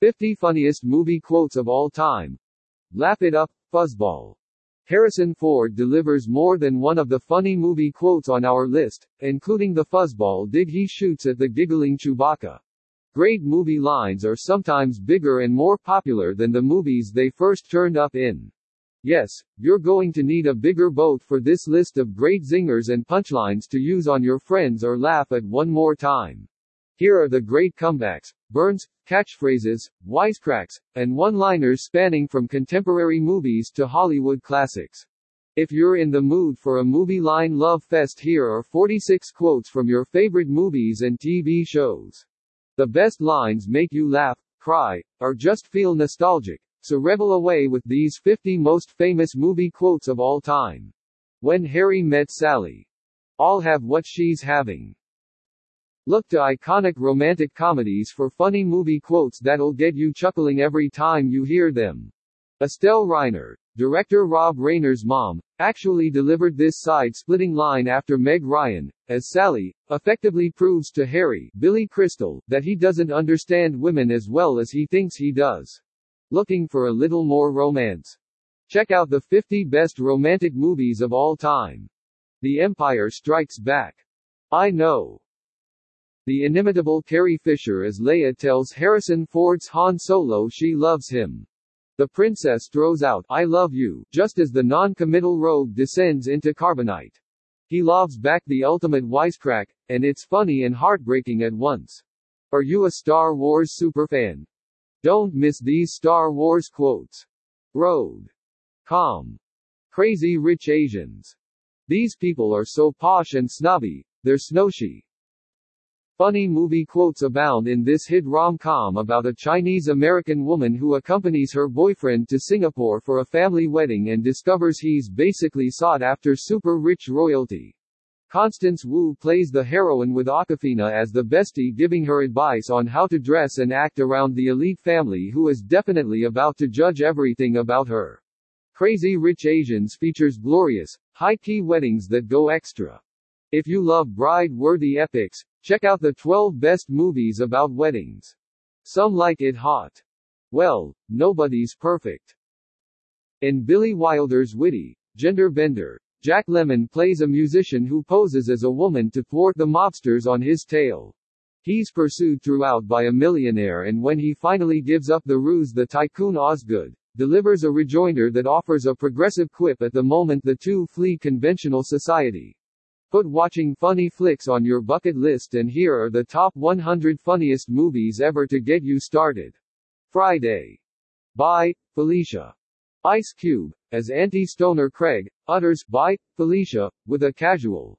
50 funniest movie quotes of all time. Laugh it up, fuzzball. Harrison Ford delivers more than one of the funny movie quotes on our list, including the fuzzball dig he shoots at the giggling Chewbacca. Great movie lines are sometimes bigger and more popular than the movies they first turned up in. Yes, you're going to need a bigger boat for this list of great zingers and punchlines to use on your friends or laugh at one more time. Here are the great comebacks, burns, catchphrases, wisecracks, and one-liners spanning from contemporary movies to Hollywood classics. If you're in the mood for a movie line love fest here are 46 quotes from your favorite movies and TV shows. The best lines make you laugh, cry, or just feel nostalgic, so revel away with these 50 most famous movie quotes of all time. When Harry Met Sally. All have what she's having. Look to iconic romantic comedies for funny movie quotes that'll get you chuckling every time you hear them. Estelle Reiner, director Rob Reiner's mom, actually delivered this side-splitting line after Meg Ryan, as Sally, effectively proves to Harry, Billy Crystal, that he doesn't understand women as well as he thinks he does. Looking for a little more romance? Check out the 50 best romantic movies of all time. The Empire Strikes Back. I know. The inimitable Carrie Fisher as Leia tells Harrison Ford's Han Solo she loves him. The princess throws out, I love you, just as the non-committal rogue descends into carbonite. He lobs back the ultimate wisecrack, and it's funny and heartbreaking at once. Are you a Star Wars superfan? Don't miss these Star Wars quotes. Road. Calm. Crazy rich Asians. These people are so posh and snobby, they're snowshy. Funny movie quotes abound in this hit rom-com about a Chinese-American woman who accompanies her boyfriend to Singapore for a family wedding and discovers he's basically sought-after super-rich royalty. Constance Wu plays the heroine with Awkwafina as the bestie giving her advice on how to dress and act around the elite family who is definitely about to judge everything about her. Crazy Rich Asians features glorious, high-key weddings that go extra. If you love bride-worthy epics, check out the 12 best movies about weddings. Some like it hot. Well, nobody's perfect. In Billy Wilder's witty, gender bender, Jack Lemmon plays a musician who poses as a woman to thwart the mobsters on his tail. He's pursued throughout by a millionaire and when he finally gives up the ruse the tycoon Osgood delivers a rejoinder that offers a progressive quip at the moment the two flee conventional society. Put watching funny flicks on your bucket list and here are the top 100 funniest movies ever to get you started. Friday. Bye Felicia. Ice Cube, as anti-stoner Craig, utters, bye Felicia, with a casual,